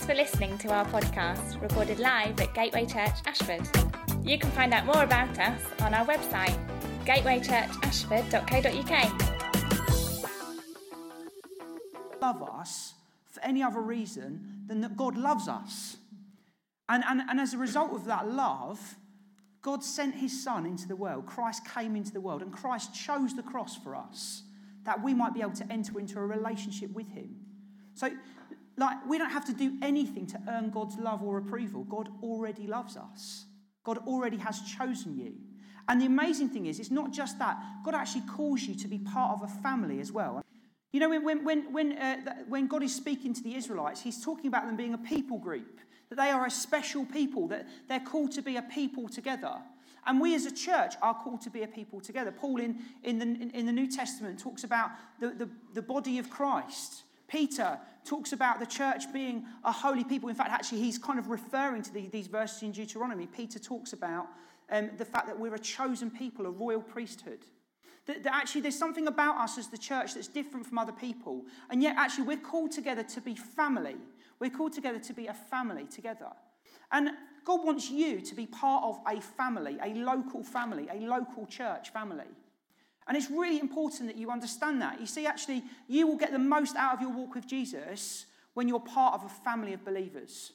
Thanks for listening to our podcast, recorded live at Gateway Church Ashford. You can find out more about us on our website, gatewaychurchashford.co.uk. love us for any other reason than that God loves us. And, and, and as a result of that love, God sent his Son into the world. Christ came into the world, and Christ chose the cross for us that we might be able to enter into a relationship with him. So, like, we don't have to do anything to earn God's love or approval. God already loves us, God already has chosen you. And the amazing thing is, it's not just that, God actually calls you to be part of a family as well. You know, when, when, when, uh, when God is speaking to the Israelites, he's talking about them being a people group, that they are a special people, that they're called to be a people together. And we as a church are called to be a people together. Paul in, in, the, in the New Testament talks about the, the, the body of Christ. Peter talks about the church being a holy people. In fact, actually, he's kind of referring to the, these verses in Deuteronomy. Peter talks about um, the fact that we're a chosen people, a royal priesthood. That, that actually there's something about us as the church that's different from other people. And yet, actually, we're called together to be family. We're called together to be a family together. And God wants you to be part of a family, a local family, a local church family. And it's really important that you understand that. You see, actually, you will get the most out of your walk with Jesus when you're part of a family of believers.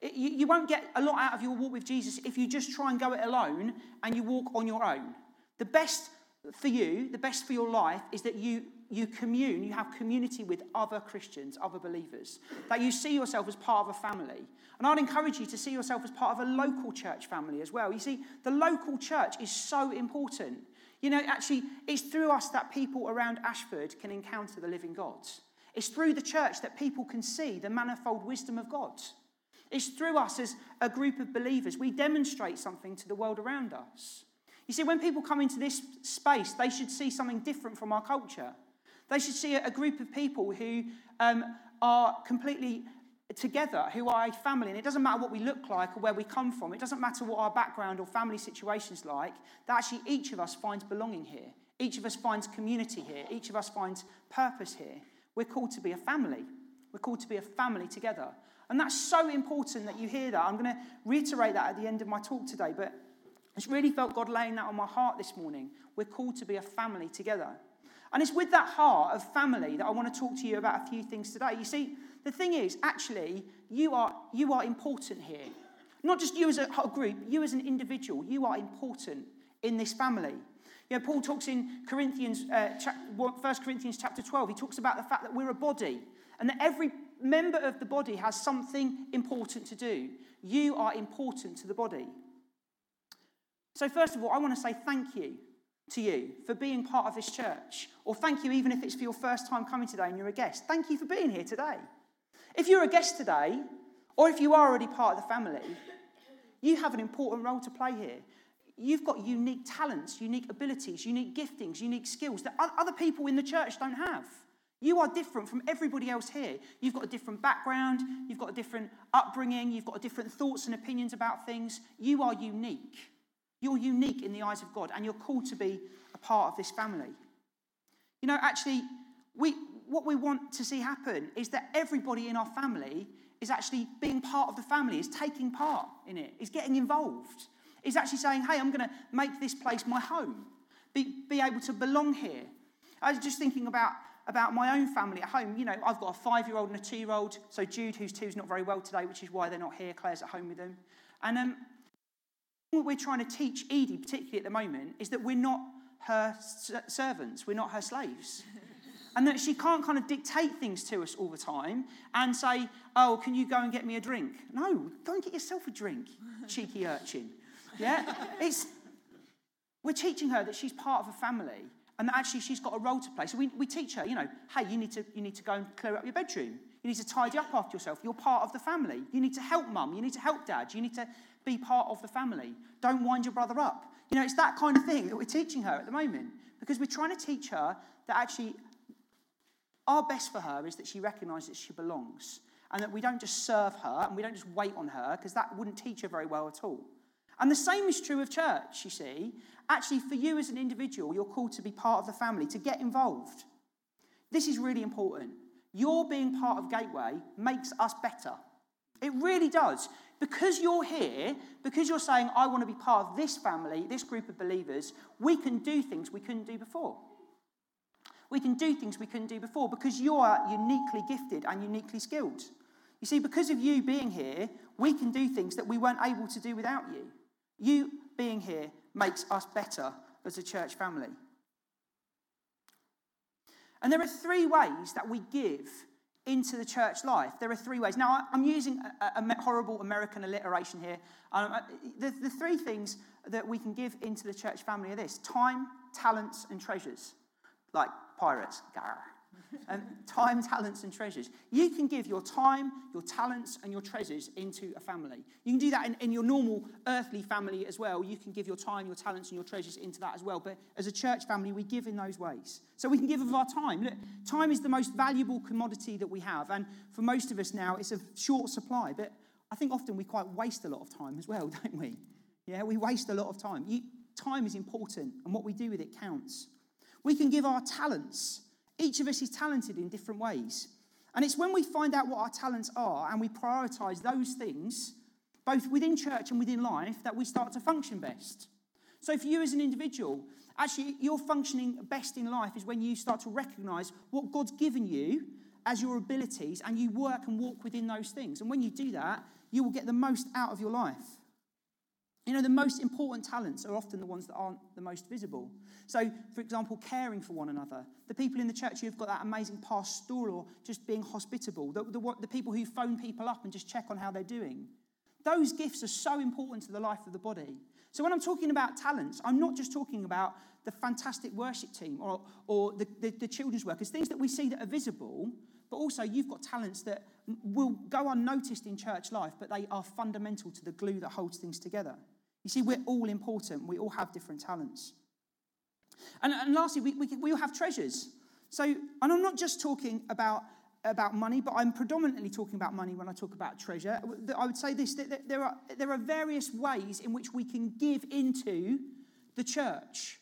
It, you, you won't get a lot out of your walk with Jesus if you just try and go it alone and you walk on your own. The best for you, the best for your life, is that you, you commune, you have community with other Christians, other believers, that you see yourself as part of a family. And I'd encourage you to see yourself as part of a local church family as well. You see, the local church is so important. You know, actually, it's through us that people around Ashford can encounter the living God. It's through the church that people can see the manifold wisdom of God. It's through us as a group of believers. We demonstrate something to the world around us. You see, when people come into this space, they should see something different from our culture. They should see a group of people who um, are completely together, who are a family. And it doesn't matter what we look like or where we come from, it doesn't matter what our background or family situation is like, that actually each of us finds belonging here. Each of us finds community here. Each of us finds purpose here. We're called to be a family. We're called to be a family together. And that's so important that you hear that. I'm going to reiterate that at the end of my talk today, but it's really felt God laying that on my heart this morning. We're called to be a family together. And it's with that heart of family that I want to talk to you about a few things today. You see, the thing is, actually, you are, you are important here. Not just you as a group, you as an individual, you are important in this family. You know, Paul talks in Corinthians, uh, 1 Corinthians chapter 12, he talks about the fact that we're a body and that every member of the body has something important to do. You are important to the body. So, first of all, I want to say thank you to you for being part of this church. Or thank you, even if it's for your first time coming today and you're a guest. Thank you for being here today. If you're a guest today, or if you are already part of the family, you have an important role to play here. You've got unique talents, unique abilities, unique giftings, unique skills that other people in the church don't have. You are different from everybody else here. You've got a different background, you've got a different upbringing, you've got different thoughts and opinions about things. You are unique. You're unique in the eyes of God, and you're called to be a part of this family. You know, actually, we, what we want to see happen is that everybody in our family is actually being part of the family, is taking part in it, is getting involved, is actually saying, hey, I'm going to make this place my home, be, be able to belong here. I was just thinking about, about my own family at home. You know, I've got a five year old and a two year old. So Jude, who's two, is not very well today, which is why they're not here. Claire's at home with them. And um, what we're trying to teach Edie, particularly at the moment, is that we're not her servants, we're not her slaves. and that she can't kind of dictate things to us all the time and say, oh, can you go and get me a drink? No, go and get yourself a drink, cheeky urchin. Yeah? It's, we're teaching her that she's part of a family and that actually she's got a role to play. So we, we teach her, you know, hey, you need, to, you need to go and clear up your bedroom. You need to tidy up after yourself. You're part of the family. You need to help mum. You need to help dad. You need to be part of the family. Don't wind your brother up. You know, it's that kind of thing that we're teaching her at the moment because we're trying to teach her that actually our best for her is that she recognizes she belongs and that we don't just serve her and we don't just wait on her because that wouldn't teach her very well at all. And the same is true of church, you see. Actually, for you as an individual, you're called to be part of the family, to get involved. This is really important. Your being part of Gateway makes us better. It really does. Because you're here, because you're saying, I want to be part of this family, this group of believers, we can do things we couldn't do before. We can do things we couldn't do before because you are uniquely gifted and uniquely skilled. You see, because of you being here, we can do things that we weren't able to do without you. You being here makes us better as a church family. And there are three ways that we give into the church life. There are three ways. Now, I'm using a, horrible American alliteration here. Um, uh, the, the three things that we can give into the church family are this time, talents, and treasures. Like pirates. Garr. Um, time, talents, and treasures. You can give your time, your talents, and your treasures into a family. You can do that in, in, your normal earthly family as well. You can give your time, your talents, and your treasures into that as well. But as a church family, we give in those ways. So we can give of our time. Look, time is the most valuable commodity that we have. And for most of us now, it's a short supply. But I think often we quite waste a lot of time as well, don't we? Yeah, we waste a lot of time. You, time is important, and what we do with it counts. We can give our talents. Each of us is talented in different ways. And it's when we find out what our talents are and we prioritize those things, both within church and within life, that we start to function best. So, for you as an individual, actually, your functioning best in life is when you start to recognize what God's given you as your abilities and you work and walk within those things. And when you do that, you will get the most out of your life. You know, the most important talents are often the ones that aren't the most visible. So, for example, caring for one another. The people in the church who've got that amazing pastoral or just being hospitable. The, the, the people who phone people up and just check on how they're doing. Those gifts are so important to the life of the body. So, when I'm talking about talents, I'm not just talking about the fantastic worship team or, or the, the, the children's workers, things that we see that are visible, but also you've got talents that will go unnoticed in church life, but they are fundamental to the glue that holds things together. You see, we're all important. We all have different talents. And, and lastly, we, we, we all have treasures. So, and I'm not just talking about, about money, but I'm predominantly talking about money when I talk about treasure. I would say this that there are, there are various ways in which we can give into the church.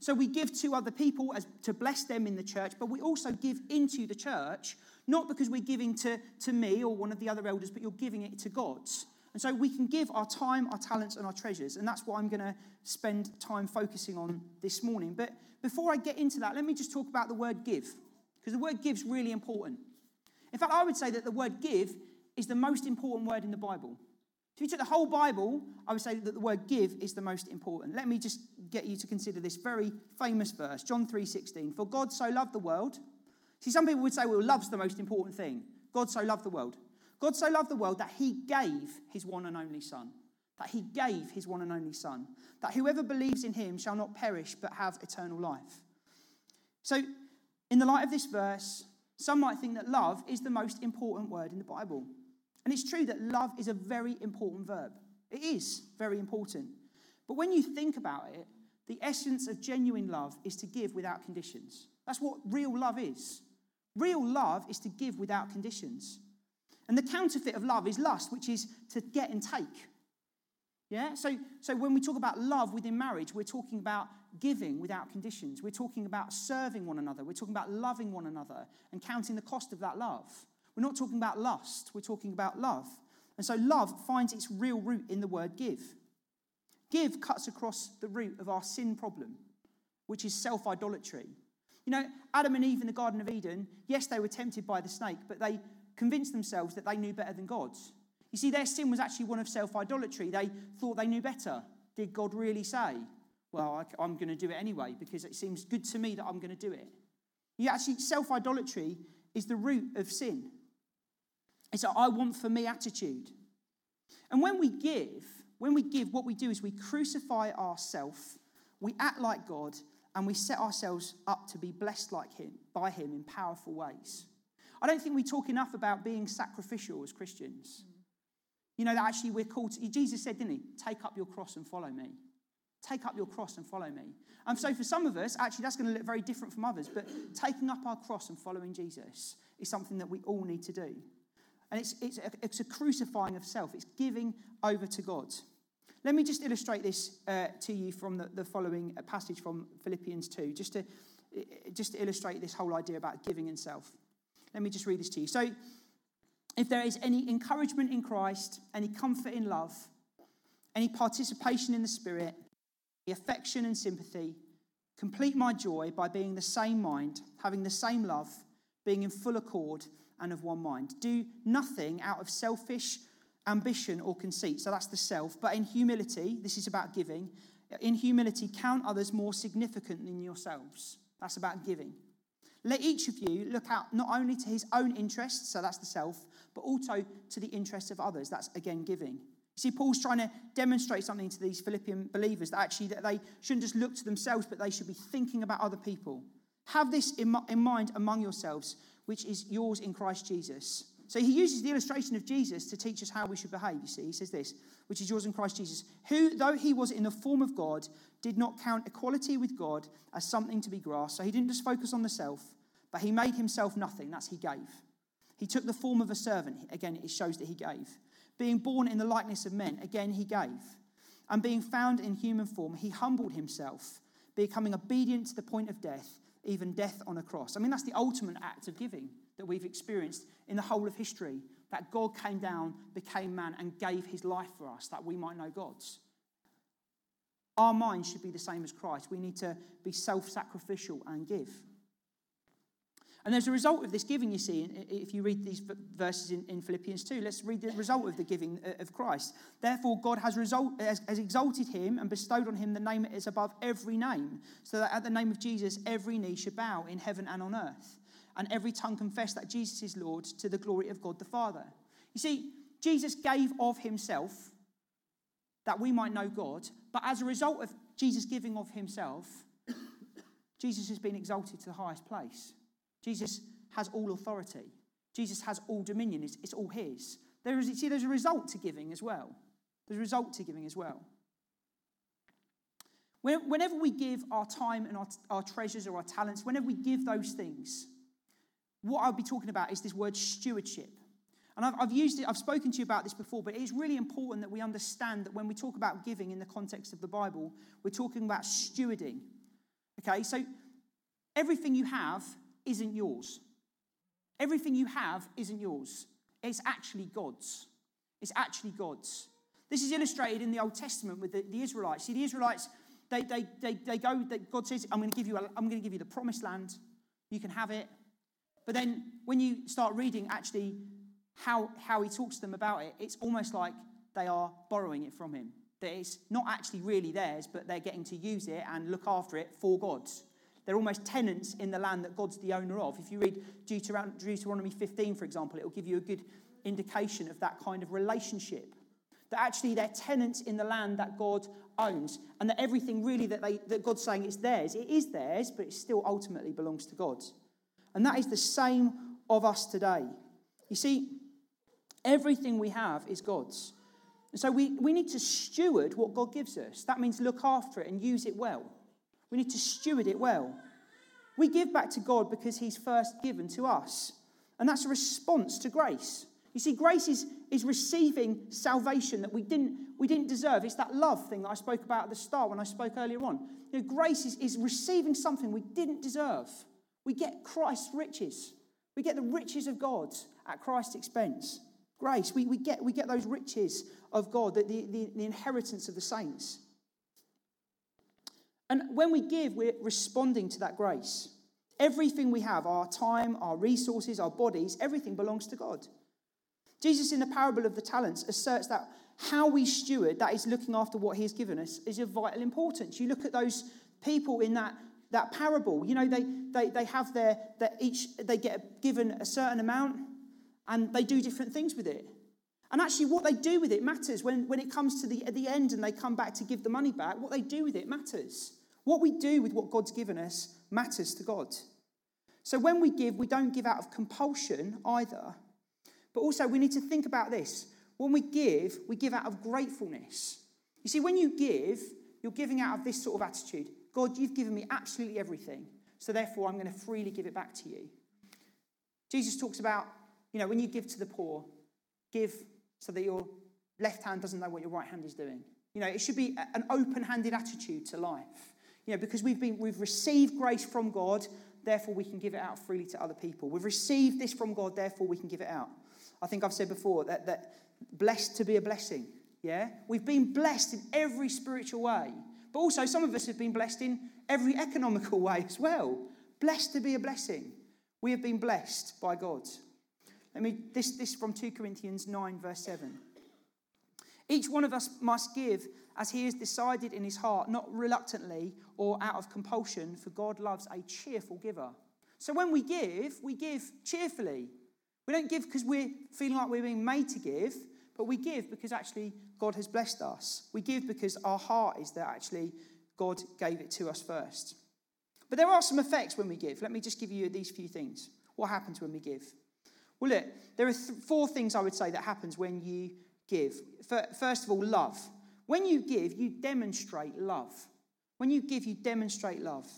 So we give to other people as, to bless them in the church, but we also give into the church, not because we're giving to, to me or one of the other elders, but you're giving it to God. And so we can give our time, our talents, and our treasures. And that's what I'm going to spend time focusing on this morning. But before I get into that, let me just talk about the word give, because the word give is really important. In fact, I would say that the word give is the most important word in the Bible. If you took the whole Bible, I would say that the word give is the most important. Let me just get you to consider this very famous verse, John 3:16. For God so loved the world. See, some people would say, well, love's the most important thing. God so loved the world. God so loved the world that he gave his one and only Son. That he gave his one and only Son. That whoever believes in him shall not perish but have eternal life. So, in the light of this verse, some might think that love is the most important word in the Bible. And it's true that love is a very important verb. It is very important. But when you think about it, the essence of genuine love is to give without conditions. That's what real love is. Real love is to give without conditions. And the counterfeit of love is lust, which is to get and take. Yeah? So, so when we talk about love within marriage, we're talking about giving without conditions. We're talking about serving one another. We're talking about loving one another and counting the cost of that love. We're not talking about lust, we're talking about love. And so love finds its real root in the word give. Give cuts across the root of our sin problem, which is self idolatry. You know, Adam and Eve in the Garden of Eden, yes, they were tempted by the snake, but they convinced themselves that they knew better than God. You see, their sin was actually one of self idolatry. They thought they knew better. Did God really say, Well, I'm going to do it anyway because it seems good to me that I'm going to do it? You actually, self idolatry is the root of sin. It's an I want for me attitude. And when we give, when we give, what we do is we crucify ourselves, we act like God, and we set ourselves up to be blessed like Him by Him in powerful ways. I don't think we talk enough about being sacrificial as Christians. Mm. You know, that actually we're called to, Jesus said, didn't he? Take up your cross and follow me. Take up your cross and follow me. And so for some of us, actually, that's going to look very different from others, but taking up our cross and following Jesus is something that we all need to do. And it's, it's, a, it's a crucifying of self, it's giving over to God. Let me just illustrate this uh, to you from the, the following uh, passage from Philippians 2, just to, uh, just to illustrate this whole idea about giving and self. Let me just read this to you. So, if there is any encouragement in Christ, any comfort in love, any participation in the Spirit, the affection and sympathy, complete my joy by being the same mind, having the same love, being in full accord and of one mind. Do nothing out of selfish ambition or conceit. So that's the self. But in humility, this is about giving. In humility, count others more significant than yourselves. That's about giving. Let each of you look out not only to his own interests, so that's the self, but also to the interests of others. That's again giving. See, Paul's trying to demonstrate something to these Philippian believers that actually that they shouldn't just look to themselves, but they should be thinking about other people. Have this in mind among yourselves, which is yours in Christ Jesus. So he uses the illustration of Jesus to teach us how we should behave. You see, he says this, which is yours in Christ Jesus, who, though he was in the form of God, did not count equality with God as something to be grasped. So he didn't just focus on the self, but he made himself nothing. That's he gave. He took the form of a servant. Again, it shows that he gave. Being born in the likeness of men. Again, he gave. And being found in human form, he humbled himself, becoming obedient to the point of death, even death on a cross. I mean, that's the ultimate act of giving that we've experienced in the whole of history. That God came down, became man, and gave his life for us that we might know God's. Our minds should be the same as Christ. We need to be self sacrificial and give. And there's a result of this giving, you see, if you read these verses in, Philippians 2. Let's read the result of the giving uh, of Christ. Therefore, God has, result, has, has exalted him and bestowed on him the name that is above every name, so that at the name of Jesus, every knee should bow in heaven and on earth, and every tongue confess that Jesus is Lord to the glory of God the Father. You see, Jesus gave of himself that we might know God, but as a result of Jesus giving of himself, Jesus has been exalted to the highest place. Jesus has all authority. Jesus has all dominion. It's, it's all his. There is, see, there's a result to giving as well. There's a result to giving as well. Whenever we give our time and our, our treasures or our talents, whenever we give those things, what I'll be talking about is this word stewardship. And I've, I've, used it, I've spoken to you about this before, but it's really important that we understand that when we talk about giving in the context of the Bible, we're talking about stewarding. Okay, so everything you have isn't yours. Everything you have isn't yours. It's actually God's. It's actually God's. This is illustrated in the Old Testament with the, the Israelites. See, the Israelites, they, they, they, they go, they, God says, I'm going, to give you a, I'm going to give you the promised land. You can have it. But then when you start reading actually how, how he talks to them about it, it's almost like they are borrowing it from him. That it's not actually really theirs, but they're getting to use it and look after it for God's. They're almost tenants in the land that God's the owner of. If you read Deuteronomy 15, for example, it will give you a good indication of that kind of relationship. That actually they're tenants in the land that God owns, and that everything really that, they, that God's saying is theirs, it is theirs, but it still ultimately belongs to God. And that is the same of us today. You see, everything we have is God's. And so we, we need to steward what God gives us. That means look after it and use it well. We need to steward it well. We give back to God because He's first given to us. And that's a response to grace. You see, grace is, is receiving salvation that we didn't, we didn't deserve. It's that love thing that I spoke about at the start when I spoke earlier on. You know, grace is, is receiving something we didn't deserve. We get Christ's riches. We get the riches of God at Christ's expense. Grace, we, we, get, we get those riches of God, the, the, the inheritance of the saints. And when we give, we're responding to that grace. Everything we have, our time, our resources, our bodies, everything belongs to God. Jesus, in the parable of the talents, asserts that how we steward, that is looking after what he has given us, is of vital importance. You look at those people in that, that parable, you know, they, they, they have their, their each, they get given a certain amount and they do different things with it. And actually, what they do with it matters. When, when it comes to the, the end and they come back to give the money back, what they do with it matters. What we do with what God's given us matters to God. So when we give, we don't give out of compulsion either. But also, we need to think about this. When we give, we give out of gratefulness. You see, when you give, you're giving out of this sort of attitude God, you've given me absolutely everything, so therefore I'm going to freely give it back to you. Jesus talks about, you know, when you give to the poor, give so that your left hand doesn't know what your right hand is doing. You know, it should be an open handed attitude to life. You know, because we've, been, we've received grace from God, therefore we can give it out freely to other people. We've received this from God, therefore we can give it out. I think I've said before that, that blessed to be a blessing. Yeah? We've been blessed in every spiritual way. But also, some of us have been blessed in every economical way as well. Blessed to be a blessing. We have been blessed by God. Let me this this from 2 Corinthians 9 verse 7. Each one of us must give as he has decided in his heart, not reluctantly or out of compulsion, for God loves a cheerful giver. So when we give, we give cheerfully. We don't give because we're feeling like we're being made to give, but we give because actually God has blessed us. We give because our heart is that actually God gave it to us first. But there are some effects when we give. Let me just give you these few things. What happens when we give? Well, look, there are th- four things I would say that happens when you give. First of all, love. When you give, you demonstrate love. When you give, you demonstrate love.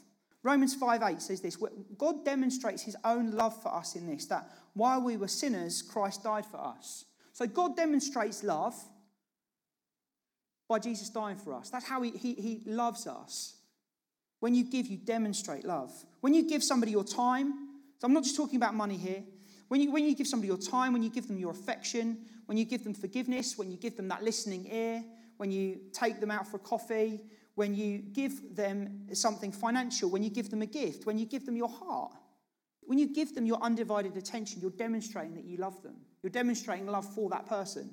Romans 5 8 says this God demonstrates his own love for us in this, that while we were sinners, Christ died for us. So God demonstrates love by Jesus dying for us. That's how he, he, he loves us. When you give, you demonstrate love. When you give somebody your time, so I'm not just talking about money here. When you, when you give somebody your time, when you give them your affection, when you give them forgiveness, when you give them that listening ear, when you take them out for a coffee, when you give them something financial, when you give them a gift, when you give them your heart, when you give them your undivided attention, you're demonstrating that you love them. You're demonstrating love for that person.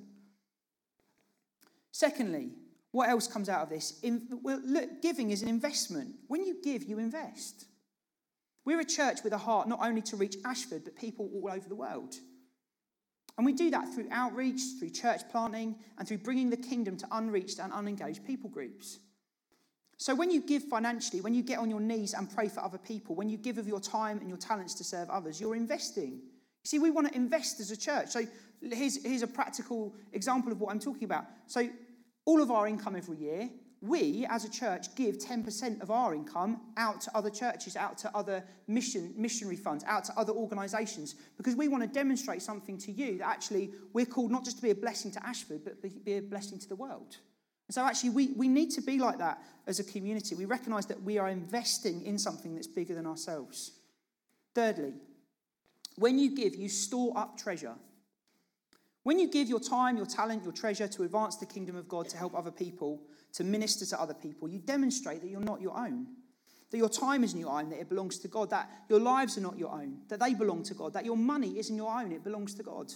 Secondly, what else comes out of this? In, well, look, giving is an investment. When you give, you invest. We're a church with a heart not only to reach Ashford, but people all over the world. And we do that through outreach, through church planting, and through bringing the kingdom to unreached and unengaged people groups. So when you give financially, when you get on your knees and pray for other people, when you give of your time and your talents to serve others, you're investing. You see, we want to invest as a church. So here's, here's a practical example of what I'm talking about. So all of our income every year, we as a church give 10% of our income out to other churches, out to other mission, missionary funds, out to other organisations, because we want to demonstrate something to you that actually we're called not just to be a blessing to Ashford, but be a blessing to the world. And so actually we, we need to be like that as a community. We recognise that we are investing in something that's bigger than ourselves. Thirdly, when you give, you store up treasure. When you give your time, your talent, your treasure to advance the kingdom of God, to help other people, to minister to other people, you demonstrate that you're not your own. That your time isn't your own, that it belongs to God, that your lives are not your own, that they belong to God, that your money isn't your own, it belongs to God.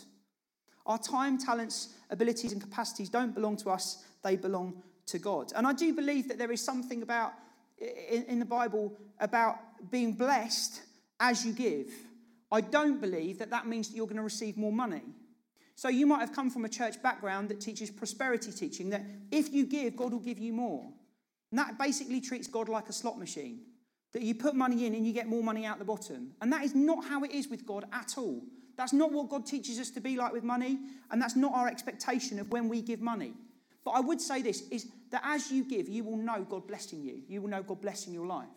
Our time, talents, abilities, and capacities don't belong to us, they belong to God. And I do believe that there is something about in, the Bible about being blessed as you give. I don't believe that that means that you're going to receive more money. So you might have come from a church background that teaches prosperity teaching, that if you give, God will give you more. And that basically treats God like a slot machine, that you put money in and you get more money out the bottom. And that is not how it is with God at all. That's not what God teaches us to be like with money, and that's not our expectation of when we give money. But I would say this is that as you give, you will know God blessing you. You will know God blessing your life.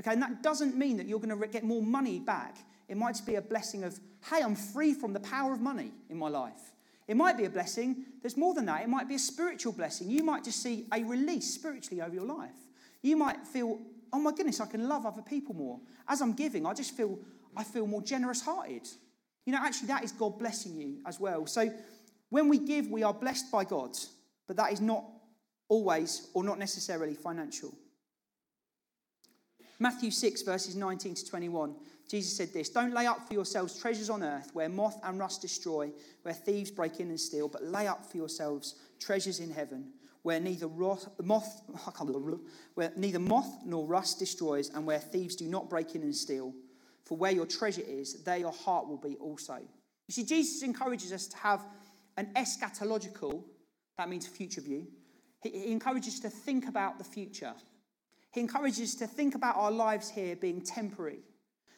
Okay, and that doesn't mean that you're going to get more money back. It might just be a blessing of, hey, I'm free from the power of money in my life. It might be a blessing. There's more than that. It might be a spiritual blessing. You might just see a release spiritually over your life. You might feel, oh my goodness, I can love other people more. As I'm giving, I just feel, I feel more generous hearted. You know, actually, that is God blessing you as well. So when we give, we are blessed by God, but that is not always or not necessarily financial. Matthew 6, verses 19 to 21. Jesus said this Don't lay up for yourselves treasures on earth where moth and rust destroy, where thieves break in and steal, but lay up for yourselves treasures in heaven where neither moth, where neither moth nor rust destroys, and where thieves do not break in and steal. For where your treasure is, there your heart will be also. You see, Jesus encourages us to have an eschatological, that means future view. He encourages us to think about the future. He encourages us to think about our lives here being temporary.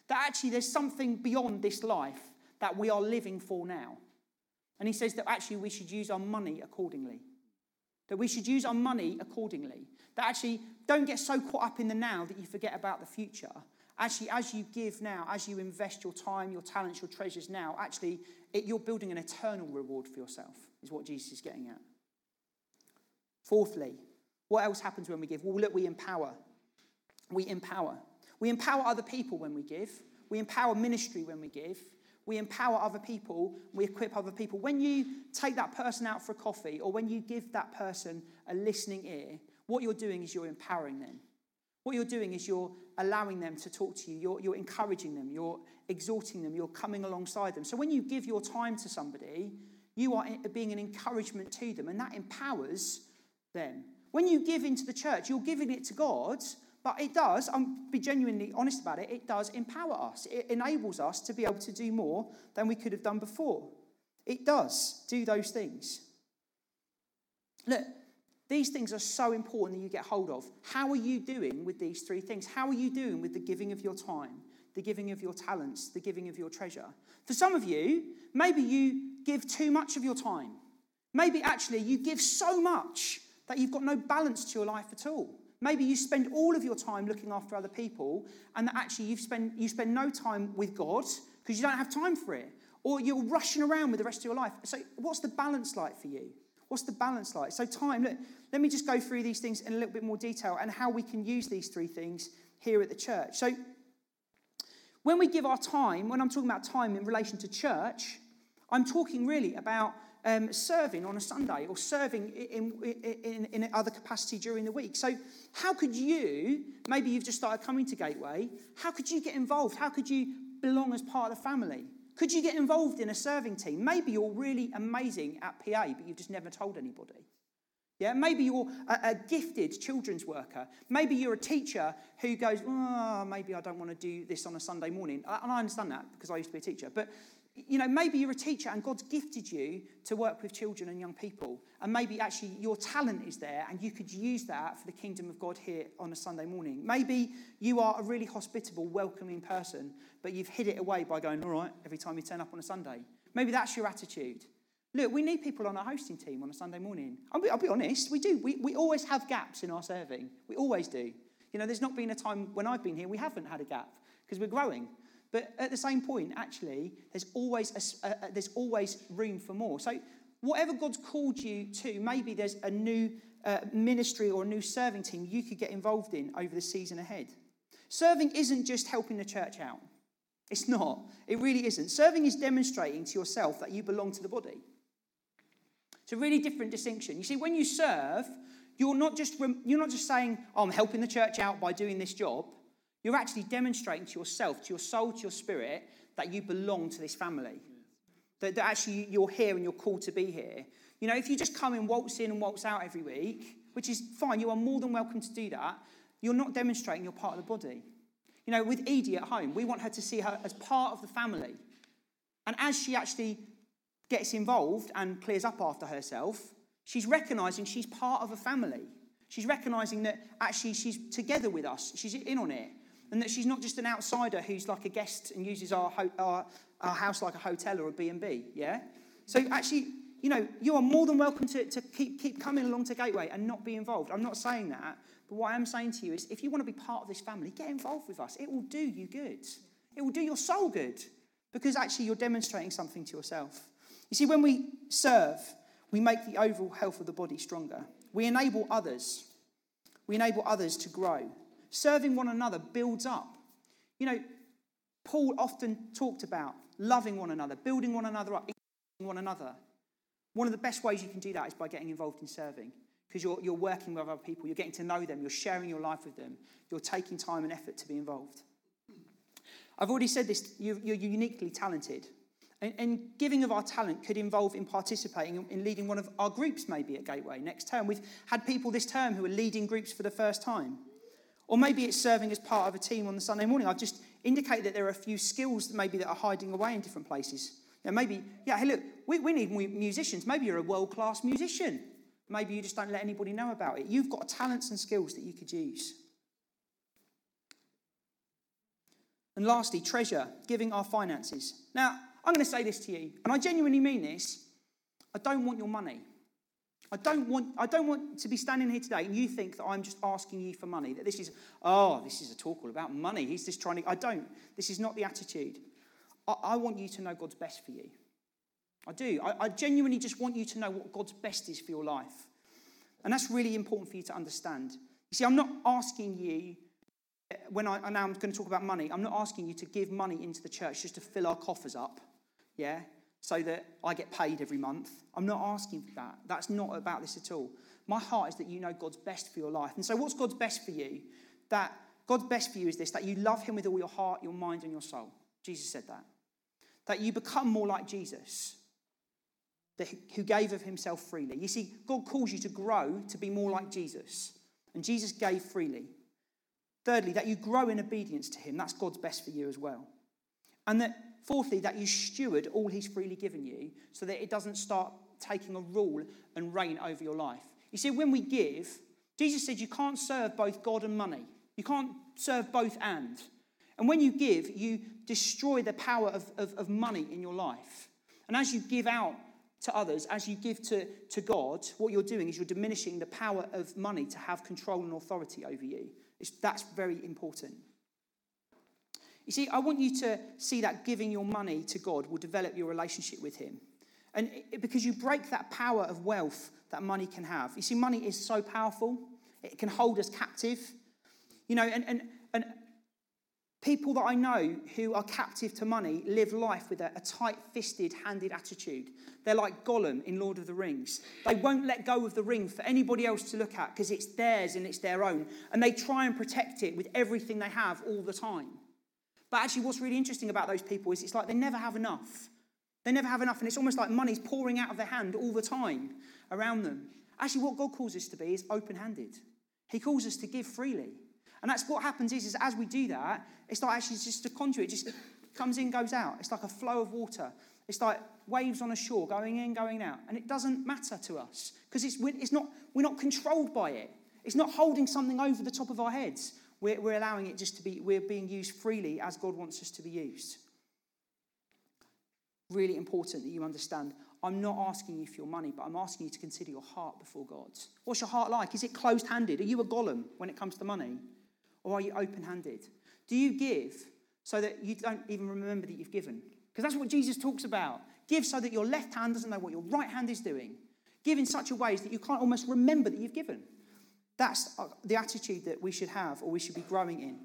That actually there's something beyond this life that we are living for now. And he says that actually we should use our money accordingly. That we should use our money accordingly. That actually don't get so caught up in the now that you forget about the future. Actually, as you give now, as you invest your time, your talents, your treasures now, actually, it, you're building an eternal reward for yourself, is what Jesus is getting at. Fourthly, what else happens when we give? Well, look, we empower. We empower. We empower other people when we give. We empower ministry when we give. we empower other people, we equip other people. When you take that person out for a coffee or when you give that person a listening ear, what you're doing is you're empowering them. What you're doing is you're allowing them to talk to you, you're, you're encouraging them, you're exhorting them, you're coming alongside them. So when you give your time to somebody, you are being an encouragement to them, and that empowers them. When you give into the church, you're giving it to God, but it does, I'm be genuinely honest about it, it does empower us. It enables us to be able to do more than we could have done before. It does do those things. Look, these things are so important that you get hold of. How are you doing with these three things? How are you doing with the giving of your time, the giving of your talents, the giving of your treasure? For some of you, maybe you give too much of your time. Maybe actually you give so much that you've got no balance to your life at all. Maybe you spend all of your time looking after other people and that actually you spend, you spend no time with God because you don't have time for it. Or you're rushing around with the rest of your life. So, what's the balance like for you? What's the balance like? So, time, look, let me just go through these things in a little bit more detail and how we can use these three things here at the church. So, when we give our time, when I'm talking about time in relation to church, I'm talking really about um, serving on a Sunday or serving in, in, in, in other capacity during the week. So, how could you, maybe you've just started coming to Gateway, how could you get involved? How could you belong as part of the family? Could you get involved in a serving team? Maybe you're really amazing at PA, but you've just never told anybody. Yeah, maybe you're a, a, gifted children's worker. Maybe you're a teacher who goes, oh, maybe I don't want to do this on a Sunday morning. And I understand that because I used to be a teacher. But you know, maybe you're a teacher and God's gifted you to work with children and young people. And maybe actually your talent is there and you could use that for the kingdom of God here on a Sunday morning. Maybe you are a really hospitable, welcoming person, but you've hid it away by going, all right, every time you turn up on a Sunday. Maybe that's your attitude. Look, we need people on our hosting team on a Sunday morning. I'll be, I'll be honest, we do. We, we always have gaps in our serving. We always do. You know, there's not been a time when I've been here we haven't had a gap because we're growing. But at the same point, actually, there's always, a, there's always room for more. So, whatever God's called you to, maybe there's a new uh, ministry or a new serving team you could get involved in over the season ahead. Serving isn't just helping the church out, it's not. It really isn't. Serving is demonstrating to yourself that you belong to the body. It's a really different distinction. You see, when you serve, you're not just, you're not just saying, oh, I'm helping the church out by doing this job. You're actually demonstrating to yourself, to your soul, to your spirit, that you belong to this family. That, that actually you're here and you're called to be here. You know, if you just come and waltz in and waltz out every week, which is fine, you are more than welcome to do that, you're not demonstrating you're part of the body. You know, with Edie at home, we want her to see her as part of the family. And as she actually gets involved and clears up after herself, she's recognizing she's part of a family. She's recognizing that actually she's together with us, she's in on it and that she's not just an outsider who's like a guest and uses our, ho- our, our house like a hotel or a B&B, yeah? So actually, you know, you are more than welcome to, to keep, keep coming along to Gateway and not be involved. I'm not saying that, but what I am saying to you is if you want to be part of this family, get involved with us. It will do you good. It will do your soul good because actually you're demonstrating something to yourself. You see, when we serve, we make the overall health of the body stronger. We enable others. We enable others to grow. Serving one another builds up. You know, Paul often talked about loving one another, building one another up, one another. One of the best ways you can do that is by getting involved in serving because you're, you're working with other people, you're getting to know them, you're sharing your life with them, you're taking time and effort to be involved. I've already said this, you're, uniquely talented. And, giving of our talent could involve in participating in, in leading one of our groups, maybe at Gateway next term. We've had people this term who are leading groups for the first time. Or maybe it's serving as part of a team on the Sunday morning. I've just indicated that there are a few skills that maybe that are hiding away in different places. Now, maybe, yeah, hey, look, we, we need musicians. Maybe you're a world class musician. Maybe you just don't let anybody know about it. You've got talents and skills that you could use. And lastly, treasure, giving our finances. Now, I'm going to say this to you, and I genuinely mean this. I don't want your money. I don't want, I don't want to be standing here today and you think that I'm just asking you for money, that this is, oh, this is a talk all about money. He's just trying to, I don't. This is not the attitude. I, I want you to know God's best for you. I do. I, I genuinely just want you to know what God's best is for your life. And that's really important for you to understand. You see, I'm not asking you, eh, when I, now I'm going to talk about money, I'm not asking you to give money into the church just to fill our coffers up yeah, so that I get paid every month. I'm not asking for that. That's not about this at all. My heart is that you know God's best for your life. And so, what's God's best for you? That God's best for you is this that you love Him with all your heart, your mind, and your soul. Jesus said that. That you become more like Jesus, who gave of Himself freely. You see, God calls you to grow to be more like Jesus, and Jesus gave freely. Thirdly, that you grow in obedience to Him. That's God's best for you as well. And that, fourthly, that you steward all He's freely given you so that it doesn't start taking a rule and reign over your life. You see, when we give, Jesus said you can't serve both God and money. You can't serve both and. And when you give, you destroy the power of, of, of money in your life. And as you give out to others, as you give to, to God, what you're doing is you're diminishing the power of money to have control and authority over you. It's, that's very important. You see, I want you to see that giving your money to God will develop your relationship with Him. And it, because you break that power of wealth that money can have. You see, money is so powerful, it can hold us captive. You know, and, and, and people that I know who are captive to money live life with a, a tight fisted, handed attitude. They're like Gollum in Lord of the Rings. They won't let go of the ring for anybody else to look at because it's theirs and it's their own. And they try and protect it with everything they have all the time. But actually, what's really interesting about those people is it's like they never have enough. They never have enough, and it's almost like money's pouring out of their hand all the time around them. Actually, what God calls us to be is open handed. He calls us to give freely. And that's what happens is, is as we do that, it's like actually it's just a conduit. It just comes in, goes out. It's like a flow of water. It's like waves on a shore going in, going out. And it doesn't matter to us because it's, it's not, we're not controlled by it. It's not holding something over the top of our heads. We're, we're allowing it just to be, we're being used freely as God wants us to be used. Really important that you understand. I'm not asking you for your money, but I'm asking you to consider your heart before God. What's your heart like? Is it closed handed? Are you a Gollum when it comes to money? Or are you open handed? Do you give so that you don't even remember that you've given? Because that's what Jesus talks about. Give so that your left hand doesn't know what your right hand is doing. Give in such a way that you can't almost remember that you've given. That's uh, the attitude that we should have or we should be growing in.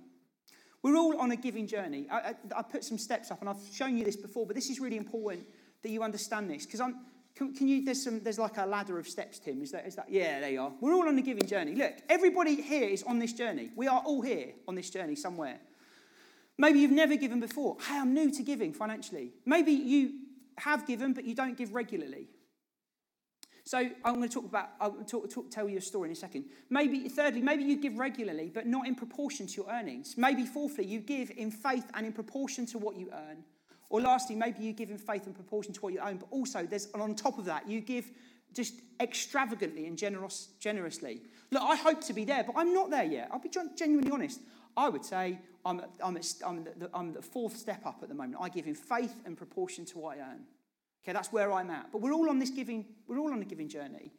We're all on a giving journey. I, I, I put some steps up and I've shown you this before, but this is really important that you understand this because I'm. Can, can, you? There's some. There's like a ladder of steps, Tim. Is that? Is that? Yeah, there you are. We're all on a giving journey. Look, everybody here is on this journey. We are all here on this journey somewhere. Maybe you've never given before. Hey, I'm new to giving financially. Maybe you have given, but you don't give regularly. So I'm going to talk about, I'll talk, talk, tell you a story in a second. Maybe, thirdly, maybe you give regularly, but not in proportion to your earnings. Maybe, fourthly, you give in faith and in proportion to what you earn. Or lastly, maybe you give in faith and proportion to what you own, but also there's and on top of that, you give just extravagantly and generous, generously. Look, I hope to be there, but I'm not there yet. I'll be genuinely honest. I would say I'm, I'm, the, I'm the fourth step up at the moment. I give in faith and proportion to what I earn. Okay, that's where I'm at. But we're all on this giving, we're all on a giving journey.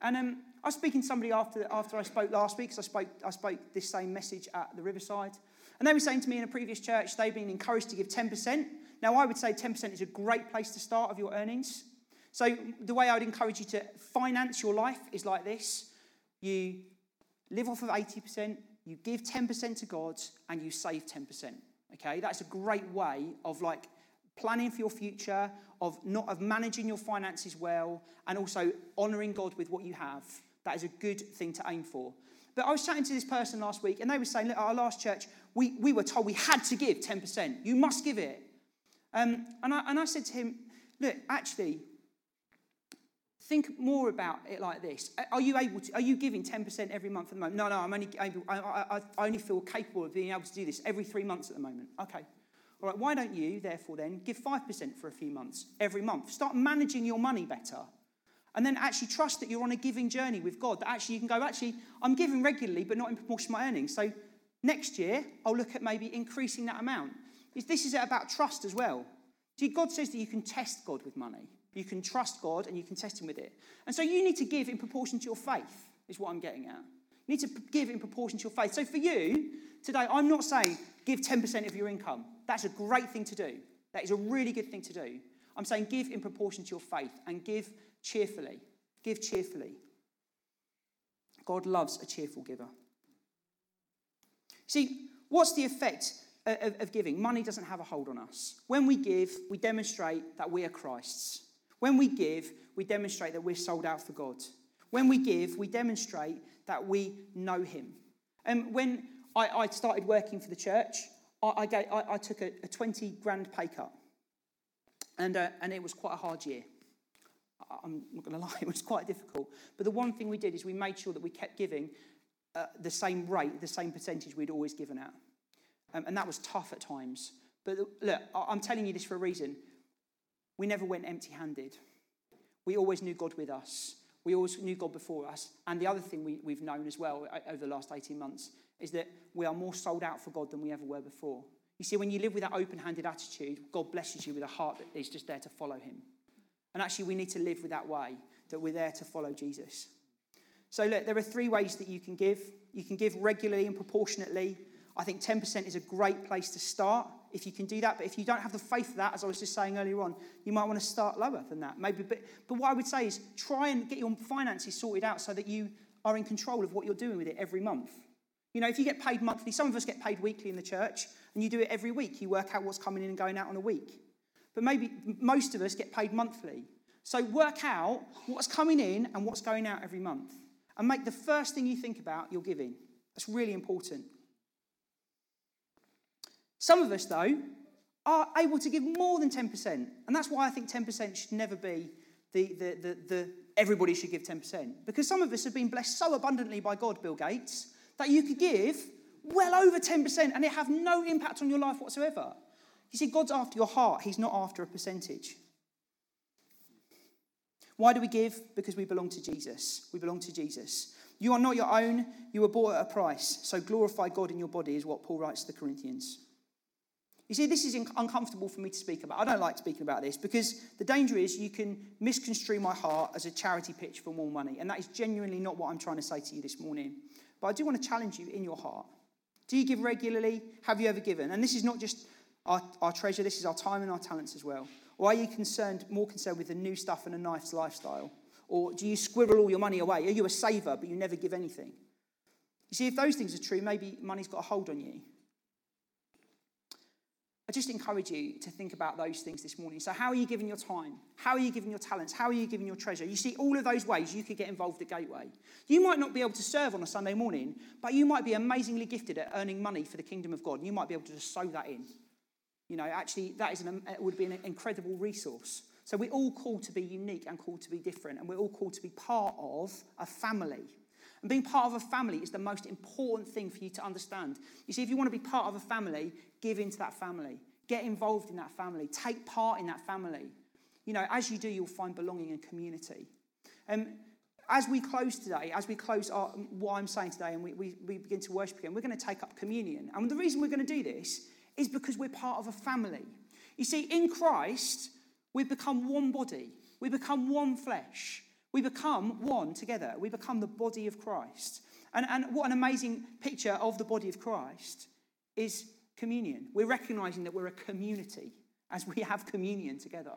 And um, I was speaking to somebody after, after I spoke last week, because I spoke, I spoke this same message at the Riverside. And they were saying to me in a previous church, they've been encouraged to give 10%. Now, I would say 10% is a great place to start of your earnings. So, the way I would encourage you to finance your life is like this you live off of 80%, you give 10% to God, and you save 10%. Okay, that's a great way of like planning for your future, of not of managing your finances well, and also honoring God with what you have. That is a good thing to aim for. But I was chatting to this person last week, and they were saying, look, our last church, we, we were told we had to give 10%. You must give it. Um, and, I, and I said to him, look, actually, think more about it like this. Are you able to, are you giving 10% every month at the moment? No, no, I'm only able, I, I, I only feel capable of being able to do this every three months at the moment. Okay. All right, why don't you, therefore, then give 5% for a few months every month? Start managing your money better. And then actually trust that you're on a giving journey with God. That actually you can go, actually, I'm giving regularly, but not in proportion to my earnings. So next year, I'll look at maybe increasing that amount. Is this is about trust as well. See, God says that you can test God with money. You can trust God and you can test Him with it. And so you need to give in proportion to your faith, is what I'm getting at. You need to give in proportion to your faith. So for you, today, I'm not saying give 10% of your income. That's a great thing to do. That is a really good thing to do. I'm saying give in proportion to your faith and give cheerfully. Give cheerfully. God loves a cheerful giver. See, what's the effect of, of giving, money doesn't have a hold on us. When we give, we demonstrate that we are Christ's. When we give, we demonstrate that we're sold out for God. When we give, we demonstrate that we know Him. And when I, I started working for the church, I, I, gave, I took a, a, 20 grand pay cut. And, uh, and it was quite a hard year. I'm not going to lie, it was quite difficult. But the one thing we did is we made sure that we kept giving uh, the same rate, the same percentage we'd always given out. Um, and that was tough at times. But look, I'm telling you this for a reason. We never went empty handed. We always knew God with us. We always knew God before us. And the other thing we, we've known as well uh, over the last 18 months is that we are more sold out for God than we ever were before. You see, when you live with that open handed attitude, God blesses you with a heart that is just there to follow Him. And actually, we need to live with that way that we're there to follow Jesus. So, look, there are three ways that you can give. You can give regularly and proportionately. I think 10% is a great place to start if you can do that. But if you don't have the faith for that, as I was just saying earlier on, you might want to start lower than that. Maybe, but, but what I would say is try and get your finances sorted out so that you are in control of what you're doing with it every month. You know, if you get paid monthly, some of us get paid weekly in the church, and you do it every week. You work out what's coming in and going out on a week. But maybe most of us get paid monthly. So work out what's coming in and what's going out every month. And make the first thing you think about your giving. That's really important. Some of us, though, are able to give more than 10%. And that's why I think 10% should never be the, the, the, the everybody should give 10%. Because some of us have been blessed so abundantly by God, Bill Gates, that you could give well over 10% and it have no impact on your life whatsoever. You see, God's after your heart, He's not after a percentage. Why do we give? Because we belong to Jesus. We belong to Jesus. You are not your own, you were bought at a price. So glorify God in your body, is what Paul writes to the Corinthians. You see, this is uncomfortable for me to speak about. I don't like speaking about this because the danger is you can misconstrue my heart as a charity pitch for more money. And that is genuinely not what I'm trying to say to you this morning. But I do want to challenge you in your heart. Do you give regularly? Have you ever given? And this is not just our, our treasure, this is our time and our talents as well. Or are you concerned, more concerned with the new stuff and a nice lifestyle? Or do you squirrel all your money away? Are you a saver, but you never give anything? You see, if those things are true, maybe money's got a hold on you. I just encourage you to think about those things this morning. So, how are you giving your time? How are you giving your talents? How are you giving your treasure? You see, all of those ways you could get involved at Gateway. You might not be able to serve on a Sunday morning, but you might be amazingly gifted at earning money for the kingdom of God. You might be able to just sow that in. You know, actually, that is an, would be an incredible resource. So, we're all called to be unique and called to be different, and we're all called to be part of a family. And being part of a family is the most important thing for you to understand. You see, if you want to be part of a family, give into that family. Get involved in that family. Take part in that family. You know, as you do, you'll find belonging and community. Um, as we close today, as we close our, what I'm saying today, and we, we, we begin to worship again, we're going to take up communion. And the reason we're going to do this is because we're part of a family. You see, in Christ, we become one body, we become one flesh. We become one together. We become the body of Christ. And, and what an amazing picture of the body of Christ is communion. We're recognizing that we're a community as we have communion together.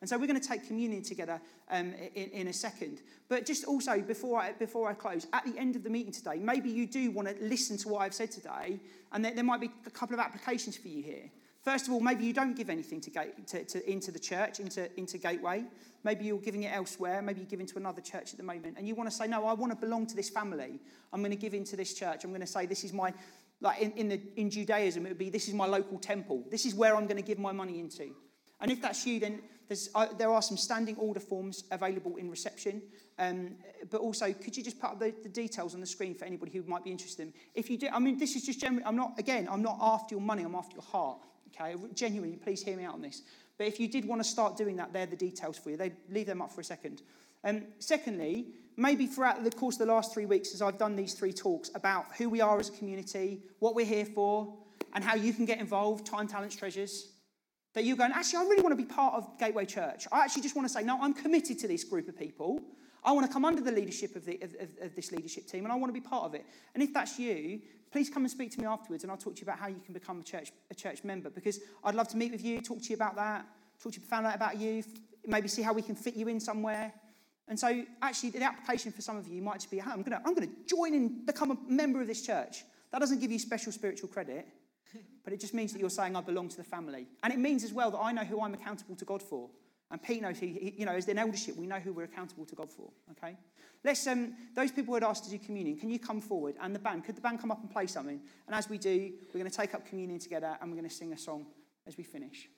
And so we're going to take communion together um, in, in, a second. But just also, before I, before I close, at the end of the meeting today, maybe you do want to listen to what I've said today, and there, there might be a couple of applications for you here. First of all, maybe you don't give anything to, to, to, into the church, into, into Gateway. Maybe you're giving it elsewhere. Maybe you're giving to another church at the moment. And you want to say, no, I want to belong to this family. I'm going to give into this church. I'm going to say, this is my, like in, in, the, in Judaism, it would be, this is my local temple. This is where I'm going to give my money into. And if that's you, then uh, there are some standing order forms available in reception. Um, but also, could you just put up the, the, details on the screen for anybody who might be interested? in? If you do, I mean, this is just generally, I'm not, again, I'm not after your money, I'm after your heart. Okay, genuinely, please hear me out on this. But if you did want to start doing that, they're the details for you. They leave them up for a second. Um, secondly, maybe throughout the course of the last three weeks, as I've done these three talks about who we are as a community, what we're here for, and how you can get involved, time, talents, treasures, that you're going, actually, I really want to be part of Gateway Church. I actually just want to say, no, I'm committed to this group of people. I want to come under the leadership of, the, of, of, of this leadership team, and I want to be part of it. And if that's you, please come and speak to me afterwards and I'll talk to you about how you can become a church, a church member because I'd love to meet with you, talk to you about that, talk to you, find out about you, maybe see how we can fit you in somewhere. And so, actually, the application for some of you might just be, I'm going I'm going to join and become a member of this church. That doesn't give you special spiritual credit. but it just means that you're saying I belong to the family. And it means as well that I know who I'm accountable to God for. And Pete knows who, he, you know, as an eldership, we know who we're accountable to God for. Okay? Let's, um, those people who had asked to do communion, can you come forward? And the band, could the band come up and play something? And as we do, we're going to take up communion together and we're going to sing a song as we finish.